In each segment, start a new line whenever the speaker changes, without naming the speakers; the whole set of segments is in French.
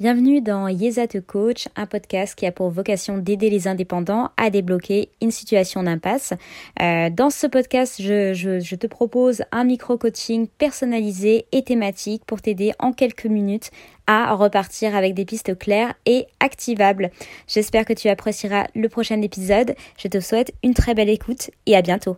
Bienvenue dans Yesa te coach, un podcast qui a pour vocation d'aider les indépendants à débloquer une situation d'impasse. Euh, dans ce podcast, je, je te propose un micro-coaching personnalisé et thématique pour t'aider en quelques minutes à repartir avec des pistes claires et activables. J'espère que tu apprécieras le prochain épisode. Je te souhaite une très belle écoute et à bientôt.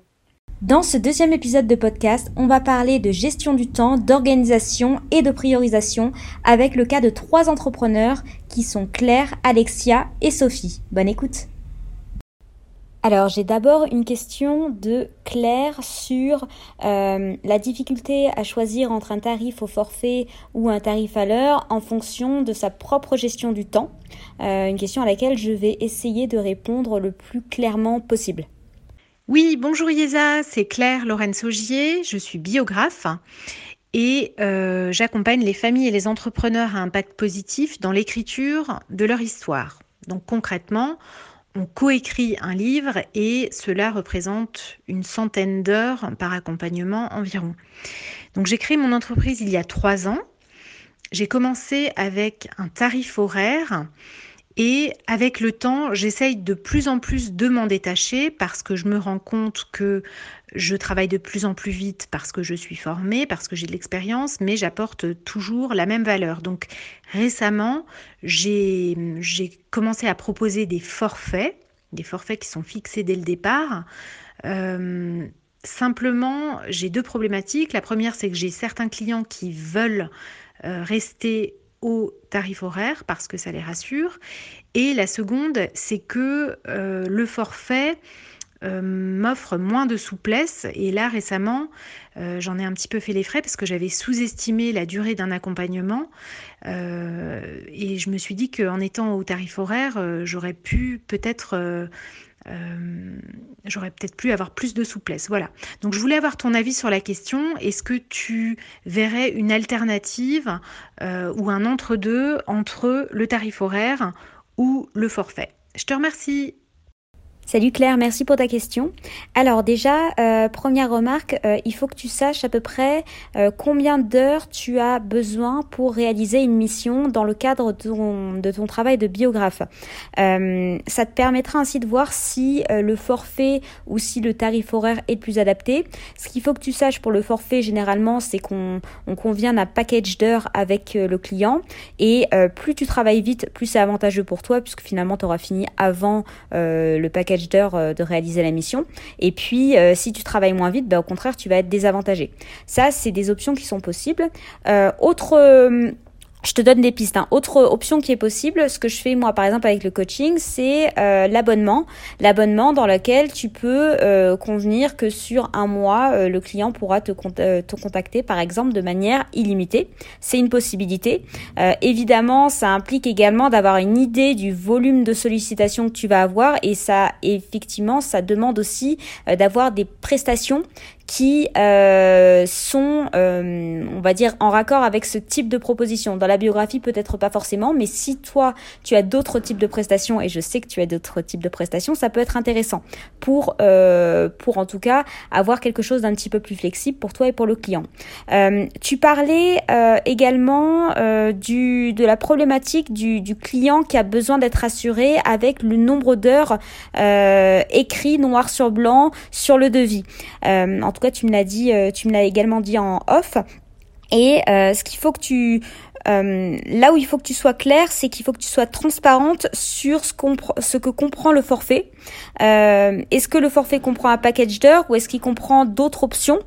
Dans ce deuxième épisode de podcast, on va parler de gestion du temps, d'organisation et de priorisation avec le cas de trois entrepreneurs qui sont Claire, Alexia et Sophie. Bonne écoute. Alors j'ai d'abord une question de Claire sur euh, la difficulté à choisir entre un tarif au forfait ou un tarif à l'heure en fonction de sa propre gestion du temps. Euh, une question à laquelle je vais essayer de répondre le plus clairement possible.
Oui, bonjour Yesa, c'est Claire Lorenzo Gier, je suis biographe et euh, j'accompagne les familles et les entrepreneurs à impact positif dans l'écriture de leur histoire. Donc concrètement, on coécrit un livre et cela représente une centaine d'heures par accompagnement environ. Donc j'ai créé mon entreprise il y a trois ans. J'ai commencé avec un tarif horaire et avec le temps, j'essaye de plus en plus de m'en détacher parce que je me rends compte que je travaille de plus en plus vite parce que je suis formée, parce que j'ai de l'expérience, mais j'apporte toujours la même valeur. Donc récemment, j'ai commencé à proposer des forfaits, des forfaits qui sont fixés dès le départ. Euh, simplement, j'ai deux problématiques. La première, c'est que j'ai certains clients qui veulent euh, rester au tarif horaire parce que ça les rassure. Et la seconde, c'est que euh, le forfait euh, m'offre moins de souplesse. Et là, récemment, euh, j'en ai un petit peu fait les frais parce que j'avais sous-estimé la durée d'un accompagnement. et je me suis dit qu'en étant au tarif horaire, j'aurais pu peut-être euh, j'aurais peut-être pu avoir plus de souplesse. Voilà. Donc je voulais avoir ton avis sur la question. Est-ce que tu verrais une alternative euh, ou un entre-deux entre le tarif horaire ou le forfait? Je te remercie.
Salut Claire, merci pour ta question. Alors déjà, euh, première remarque, euh, il faut que tu saches à peu près euh, combien d'heures tu as besoin pour réaliser une mission dans le cadre de ton, travail de biographe. ça te permettra ainsi de voir si le forfait ou si le tarif horaire est le plus adapté. Ce qu'il faut que tu saches pour le forfait, généralement, c'est qu'on on convient d'un package d'heures avec le client. Et plus tu travailles vite, plus c'est avantageux pour toi, puisque finalement, tu auras fini avant le package euh, de réaliser la mission. Et puis, euh, si tu travailles moins vite, bah, au contraire, tu vas être désavantagé. Ça, c'est des options qui sont possibles. Euh, autre je te donne des pistes. Hein. Autre option qui est possible, ce que je fais moi par exemple avec le coaching, c'est euh, l'abonnement. L'abonnement dans lequel tu peux euh, convenir que sur un mois, euh, le client pourra te, te, contacter par exemple de manière illimitée. C'est une possibilité. évidemment, ça implique également d'avoir une idée du volume de sollicitations que tu vas avoir et ça, effectivement, ça demande aussi d'avoir des prestations qui euh, sont, euh, on va dire, en raccord avec ce type de proposition. Dans la biographie, peut-être pas forcément, mais si toi, tu as d'autres types de prestations, et je sais que tu as d'autres types de prestations, ça peut être intéressant pour, euh, pour en tout cas avoir quelque chose d'un petit peu plus flexible pour toi et pour le client. Tu parlais également du, de la problématique du, client qui a besoin d'être assuré avec le nombre d'heures écrit noir sur blanc sur le devis. Tout cas, tu me l'as dit, euh, tu me l'as également dit en off. Et euh, ce qu'il faut que tu euh, là où il faut que tu sois clair, c'est qu'il faut que tu sois transparente sur ce, ce que comprend le forfait. Euh, est-ce que le forfait comprend un package d'heures ou est-ce qu'il comprend d'autres options?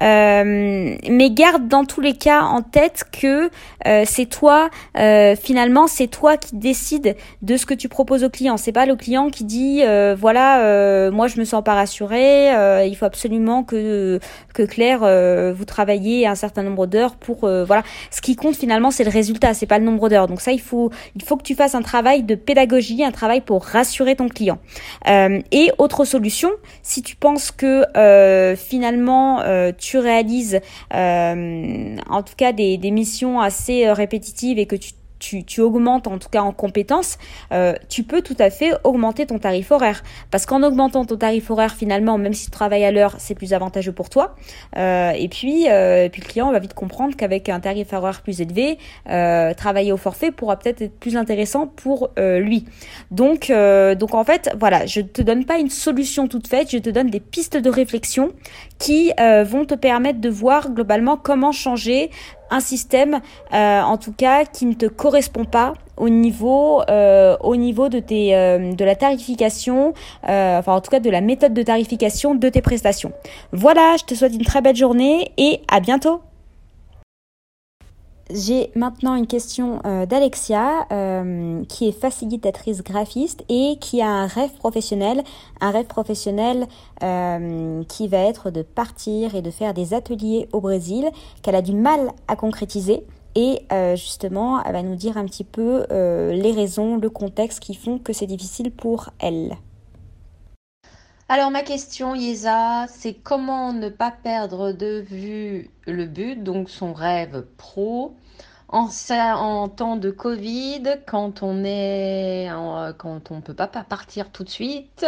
Euh, Mais garde dans tous les cas en tête que euh, c'est toi, euh, finalement, c'est toi qui décides de ce que tu proposes au client. C'est pas le client qui dit voilà, moi je me sens pas rassuré, il faut absolument que que Claire vous travaillez un certain nombre d'heures pour voilà. Ce qui compte finalement c'est le résultat, c'est pas le nombre d'heures. Donc ça, il faut, il faut que tu fasses un travail de pédagogie, un travail pour rassurer ton client. Euh, et autre solution, si tu penses que euh, finalement euh, tu réalises, en tout cas des, missions assez répétitives et que tu tu, tu, augmentes en tout cas en compétences, euh, tu peux tout à fait augmenter ton tarif horaire. Parce qu'en augmentant ton tarif horaire, finalement, même si tu travailles à l'heure, c'est plus avantageux pour toi. Euh, et puis, euh, puis le client va vite comprendre qu'avec un tarif horaire plus élevé, euh, travailler au forfait pourra peut-être être plus intéressant pour euh, lui. Donc, euh, donc en fait, voilà, je te donne pas une solution toute faite, je te donne des pistes de réflexion qui vont te permettre de voir globalement comment changer un système, euh, en tout cas, qui ne te correspond pas au niveau, euh, au niveau de, tes, euh, de la tarification, enfin en tout cas de la méthode de tarification de tes prestations. Voilà, je te souhaite une très belle journée et à bientôt j'ai maintenant une question euh, d'Alexia, euh, qui est facilitatrice graphiste et qui a un rêve professionnel, un rêve professionnel euh, qui va être de partir et de faire des ateliers au Brésil, qu'elle a du mal à concrétiser. Et justement, elle va nous dire un petit peu les raisons, le contexte qui font que c'est difficile pour elle.
Alors ma question, Yesa, c'est comment ne pas perdre de vue le but, donc son rêve pro, en, temps de Covid, quand on est, quand on peut pas partir tout de suite,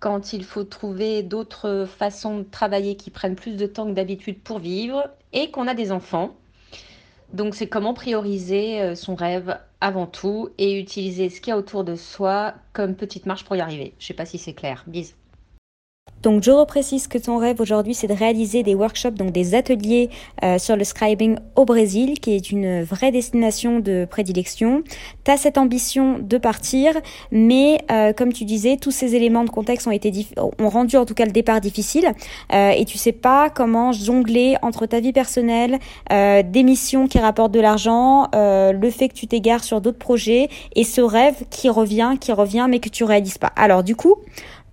quand il faut trouver d'autres façons de travailler qui prennent plus de temps que d'habitude pour vivre, et qu'on a des enfants. Donc c'est comment prioriser euh, son rêve avant tout et utiliser ce qu'il y a autour de soi comme petite marche pour y arriver. Je sais pas si c'est clair. Bisous.
Donc je reprécise que ton rêve aujourd'hui c'est de réaliser des workshops, donc des ateliers euh, sur le scribing au Brésil, qui est une vraie destination de prédilection. Tu as cette ambition de partir, mais euh, comme tu disais, tous ces éléments de contexte ont été ont rendu en tout cas le départ difficile euh, et tu sais pas comment jongler entre ta vie personnelle, des missions qui rapportent de l'argent, le fait que tu t'égares sur d'autres projets et ce rêve qui revient, qui revient mais que tu réalises pas. Alors du coup,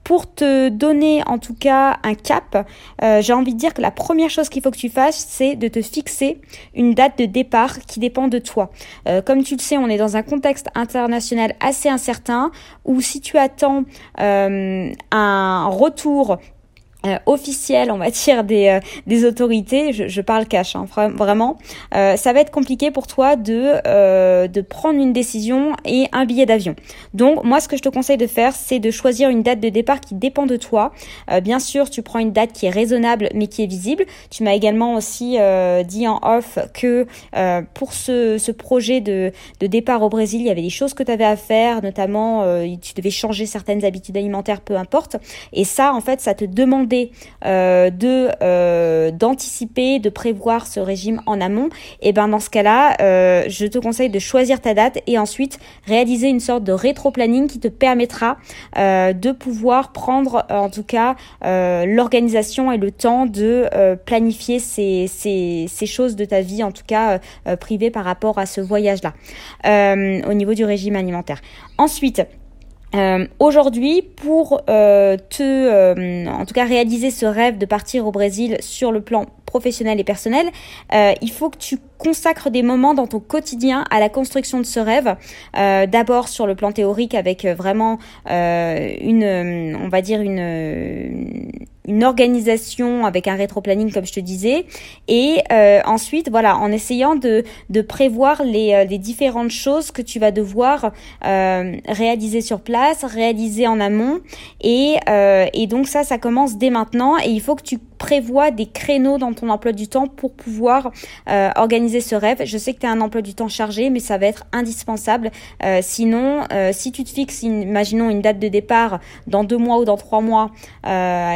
pour te donner en tout cas un cap, euh, j'ai envie de dire que la première chose qu'il faut que tu fasses, c'est de te fixer une date de départ qui dépend de toi. Euh, comme tu le sais, on est dans un contexte international assez incertain où si tu attends euh, un retour euh, officielle, on va dire, des, euh, des autorités, je, je, parle cash, hein, vraiment, euh, ça va être compliqué pour toi de, euh, de prendre une décision et un billet d'avion. Donc, moi, ce que je te conseille de faire, c'est de choisir une date de départ qui dépend de toi. bien sûr, tu prends une date qui est raisonnable, mais qui est visible. Tu m'as également aussi dit en off que pour ce, ce projet de, de départ au Brésil, il y avait des choses que tu avais à faire, notamment, tu devais changer certaines habitudes alimentaires, peu importe. Et ça, en fait, ça te demandait euh, de euh, d'anticiper, de prévoir ce régime en amont, et ben dans ce cas-là, euh, je te conseille de choisir ta date et ensuite réaliser une sorte de rétro-planning qui te permettra de pouvoir prendre en tout cas l'organisation et le temps de planifier ces, ces, ces, choses de ta vie, en tout cas privée par rapport à ce voyage-là, au niveau du régime alimentaire. Ensuite, euh, Aujourd'hui, pour euh, te, euh, en tout cas, réaliser ce rêve de partir au Brésil sur le plan professionnel et personnel, euh, il faut que tu consacres des moments dans ton quotidien à la construction de ce rêve. Euh, D'abord sur le plan théorique avec vraiment une, on va dire une une organisation avec un rétro-planning comme je te disais. Et euh, ensuite voilà en essayant de, de prévoir les, euh, les différentes choses que tu vas devoir euh, réaliser sur place réaliser en amont. Et, euh, et donc ça ça commence dès maintenant. Et il faut que tu prévois des créneaux dans ton emploi du temps pour pouvoir euh, organiser ce rêve je sais que tu as un emploi du temps chargé mais ça va être indispensable sinon si tu te fixes imaginons une date de départ dans deux mois ou dans trois mois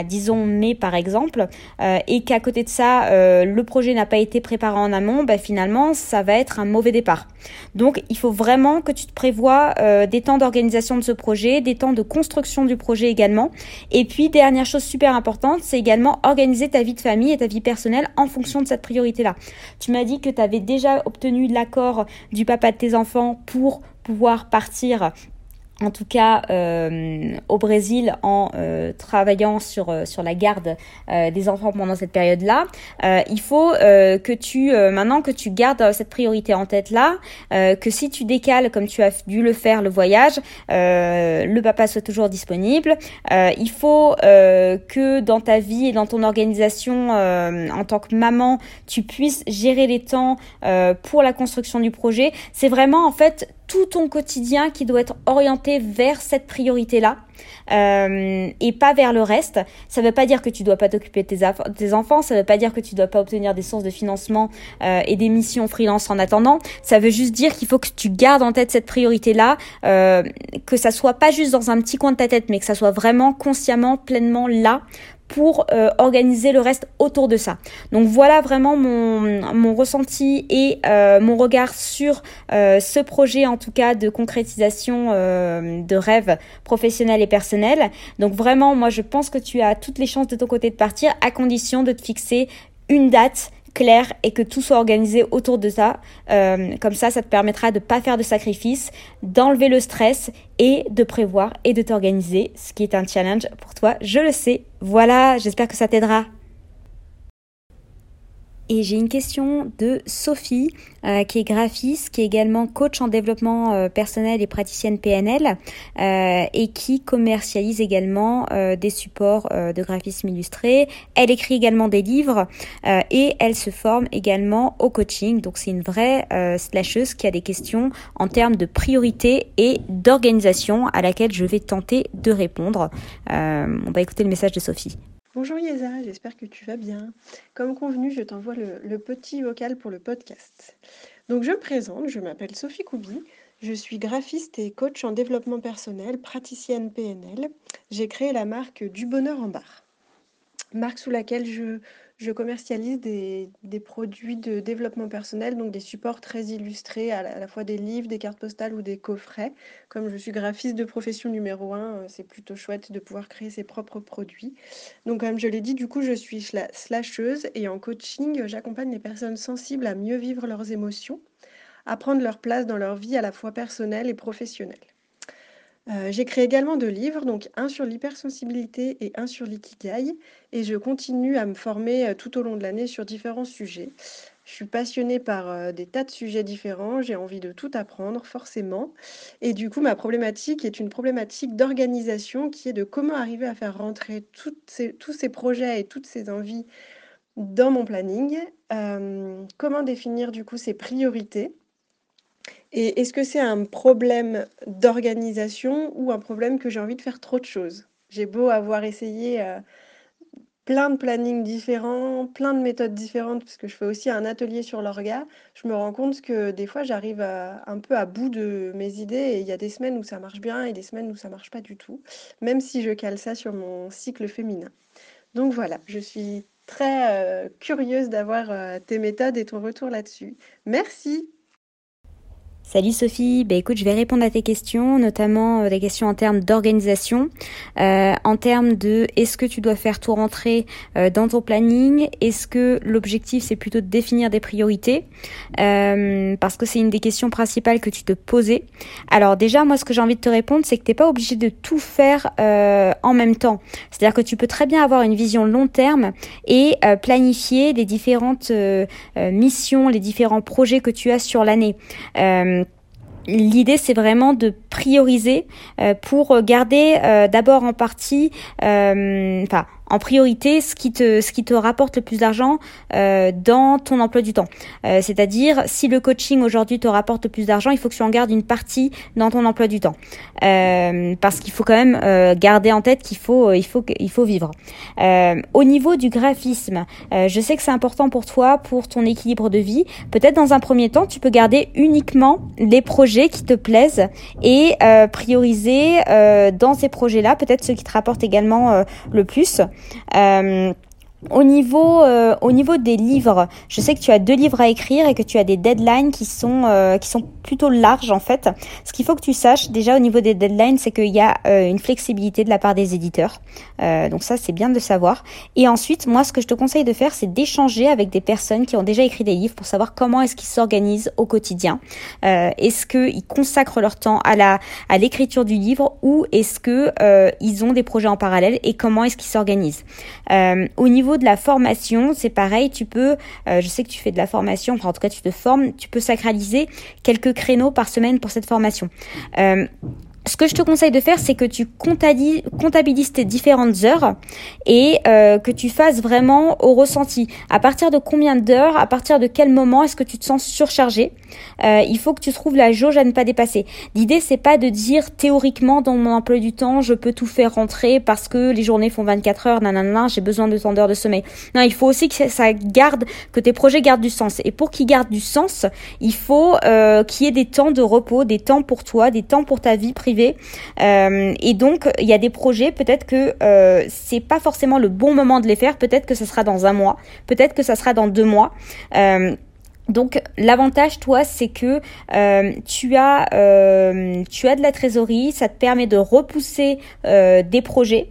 disons mai par exemple, euh, et qu'à côté de ça, euh, le projet n'a pas été préparé en amont, bah, finalement, ça va être un mauvais départ. Donc, il faut vraiment que tu te prévois euh, des temps d'organisation de ce projet, des temps de construction du projet également. Et puis, dernière chose super importante, c'est également organiser ta vie de famille et ta vie personnelle en fonction de cette priorité-là. Tu m'as dit que tu avais déjà obtenu l'accord du papa de tes enfants pour pouvoir partir en tout cas euh, au Brésil en euh, travaillant sur euh, sur la garde des enfants pendant cette période-là. il faut que tu maintenant que tu gardes cette priorité en tête là, que si tu décales comme tu as dû le faire le voyage, le papa soit toujours disponible. il faut que dans ta vie et dans ton organisation en tant que maman, tu puisses gérer les temps pour la construction du projet. C'est vraiment en fait tout ton quotidien qui doit être orienté vers cette priorité-là euh, et pas vers le reste. Ça ne veut pas dire que tu dois pas t'occuper de tes, enfants, ça ne veut pas dire que tu dois pas obtenir des sources de financement euh, et des missions freelance en attendant. Ça veut juste dire qu'il faut que tu gardes en tête cette priorité-là, euh, que ça soit pas juste dans un petit coin de ta tête, mais que ça soit vraiment consciemment, pleinement là pour organiser le reste autour de ça. Donc voilà vraiment mon, mon ressenti et mon regard sur ce projet en tout cas de concrétisation de rêves professionnels et personnels. Donc vraiment moi je pense que tu as toutes les chances de ton côté de partir à condition de te fixer une date clair et que tout soit organisé autour de ça. Euh, comme ça, ça te permettra de ne pas faire de sacrifices, d'enlever le stress et de prévoir et de t'organiser, ce qui est un challenge pour toi, je le sais. Voilà, j'espère que ça t'aidera. Et j'ai une question de Sophie, euh, qui est graphiste, qui est également coach en développement euh, personnel et praticienne PNL, euh, et qui commercialise également des supports de graphisme illustré. Elle écrit également des livres et elle se forme également au coaching. Donc c'est une vraie slasheuse qui a des questions en termes de priorité et d'organisation à laquelle je vais tenter de répondre. on va écouter le message de Sophie.
Bonjour Yesa, j'espère que tu vas bien. Comme convenu, je t'envoie le, petit vocal pour le podcast. Donc je me présente, je m'appelle Sophie Koubi, je suis graphiste et coach en développement personnel, praticienne PNL. J'ai créé la marque Du Bonheur en Barre, marque sous laquelle je, je commercialise des, produits de développement personnel, donc des supports très illustrés, à la, fois des livres, des cartes postales ou des coffrets. Comme je suis graphiste de profession numéro un, euh, c'est plutôt chouette de pouvoir créer ses propres produits. Donc comme je l'ai dit, du coup, je suis slasheuse et en coaching, j'accompagne les personnes sensibles à mieux vivre leurs émotions, à prendre leur place dans leur vie à la fois personnelle et professionnelle. Euh, créé également deux livres, donc un sur l'hypersensibilité et un sur l'ikigai, et je continue à me former euh, tout au long de l'année sur différents sujets. Je suis passionnée par euh, des tas de sujets différents, j'ai envie de tout apprendre forcément, et du coup ma problématique est une problématique d'organisation qui est de comment arriver à faire rentrer tous ces projets et toutes ces envies dans mon planning, comment définir du coup ces priorités? Et est-ce que c'est un problème d'organisation ou un problème que j'ai envie de faire trop de choses? J'ai beau avoir essayé, euh, plein de plannings différents, plein de méthodes différentes, parce que je fais aussi un atelier sur l'orga, je me rends compte que des fois j'arrive un peu à bout de mes idées et il y a des semaines où ça marche bien et des semaines où ça marche pas du tout, même si je cale ça sur mon cycle féminin. Donc voilà, je suis très, euh, curieuse d'avoir, euh, tes méthodes et ton retour là-dessus. Merci.
Salut Sophie, bah écoute, je vais répondre à tes questions, notamment euh, des questions en termes d'organisation, euh, en termes de est-ce que tu dois faire tout rentrer euh, dans ton planning, est-ce que l'objectif c'est plutôt de définir des priorités, parce que c'est une des questions principales que tu te posais. Alors déjà, moi ce que j'ai envie de te répondre, c'est que t'es pas obligé de tout faire en même temps. C'est-à-dire que tu peux très bien avoir une vision long terme et planifier les différentes missions, les différents projets que tu as sur l'année l'idée c'est vraiment de prioriser euh, pour garder euh, d'abord en partie euh, enfin en priorité ce qui te ce qui te rapporte le plus d'argent dans ton emploi du temps. C'est-à-dire si le coaching aujourd'hui te rapporte le plus d'argent, il faut que tu en gardes une partie dans ton emploi du temps. Parce qu'il faut quand même garder en tête qu'il faut il faut il faut vivre. au niveau du graphisme, je sais que c'est important pour toi pour ton équilibre de vie. Peut-être dans un premier temps, tu peux garder uniquement les projets qui te plaisent et prioriser dans ces projets-là peut-être ceux qui te rapportent également le plus. Euh, Au niveau, euh, au niveau des livres, je sais que tu as deux livres à écrire et que tu as des deadlines qui sont, euh, qui sont plutôt larges en fait. Ce qu'il faut que tu saches déjà au niveau des deadlines, c'est qu'il y a euh, une flexibilité de la part des éditeurs. donc ça, c'est bien de savoir. Et ensuite, moi, ce que je te conseille de faire, c'est d'échanger avec des personnes qui ont déjà écrit des livres pour savoir comment est-ce qu'ils s'organisent au quotidien. est-ce qu'ils consacrent leur temps à la, à l'écriture du livre ou est-ce que ils ont des projets en parallèle et comment est-ce qu'ils s'organisent? au niveau de la formation, c'est pareil, tu peux, euh, je sais que tu fais de la formation, enfin en tout cas tu te formes, tu peux sacraliser quelques créneaux par semaine pour cette formation. Euh, ce que je te conseille de faire, c'est que tu comptabilises tes différentes heures et euh, que tu fasses vraiment au ressenti. À partir de combien d'heures, à partir de quel moment est-ce que tu te sens surchargé euh, Il faut que tu trouves la jauge à ne pas dépasser. L'idée, c'est pas de dire théoriquement dans mon emploi du temps, je peux tout faire rentrer parce que les journées font 24 heures, nanana, j'ai besoin de tant d'heures de sommeil. Non, il faut aussi que ça garde, que tes projets gardent du sens. Et pour qu'ils gardent du sens, il faut euh, qu'il y ait des temps de repos, des temps pour toi, des temps pour ta vie privée euh, et donc, il y a des projets, peut-être que euh, c'est pas forcément le bon moment de les faire, peut-être que ce sera dans un mois, peut-être que ça sera dans deux mois. Euh, donc l'avantage toi c'est que euh, tu as euh, tu as de la trésorerie, ça te permet de repousser euh, des projets.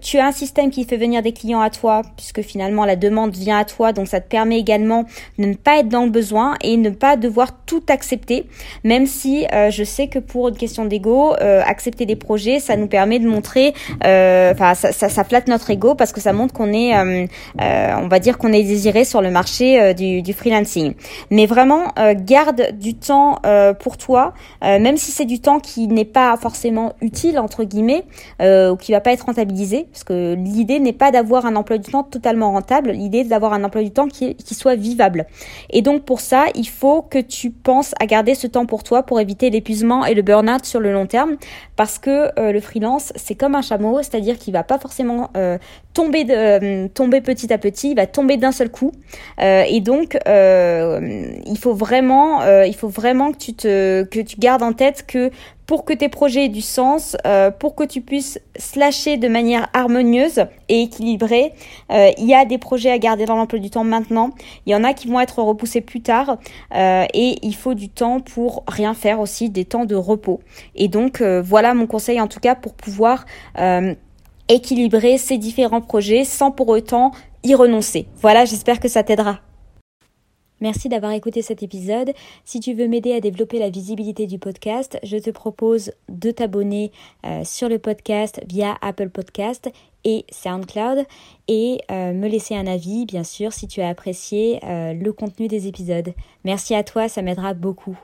tu as un système qui fait venir des clients à toi puisque finalement la demande vient à toi donc ça te permet également de ne pas être dans le besoin et ne pas devoir tout accepter même si je sais que pour une question d'ego accepter des projets ça nous permet de montrer enfin ça, ça, ça, flatte notre ego parce que ça montre qu'on est on va dire qu'on est désiré sur le marché du, du freelancing. Mais vraiment, euh, garde du temps euh, pour toi, euh, même si c'est du temps qui n'est pas forcément utile entre guillemets ou qui va pas être rentabilisé, parce que l'idée n'est pas d'avoir un emploi du temps totalement rentable. L'idée est d'avoir un emploi du temps qui, qui soit vivable. Et donc pour ça, il faut que tu penses à garder ce temps pour toi pour éviter l'épuisement et le burn-out sur le long terme, parce que le freelance c'est comme un chameau, c'est-à-dire qu'il va pas forcément tomber de, tomber petit à petit, il va tomber d'un seul coup. et donc il faut vraiment, euh, il faut vraiment que tu te, que tu gardes en tête que pour que tes projets aient du sens, euh, pour que tu puisses slasher de manière harmonieuse et équilibrée, il y a des projets à garder dans l'emploi du temps maintenant. Il y en a qui vont être repoussés plus tard et il faut du temps pour rien faire aussi, des temps de repos. Et donc voilà mon conseil en tout cas pour pouvoir équilibrer ces différents projets sans pour autant y renoncer. Voilà, j'espère que ça t'aidera. Merci d'avoir écouté cet épisode. Si tu veux m'aider à développer la visibilité du podcast, je te propose de t'abonner euh, sur le podcast via Apple Podcast et SoundCloud et euh, me laisser un avis, bien sûr, si tu as apprécié euh, le contenu des épisodes. Merci à toi, ça m'aidera beaucoup.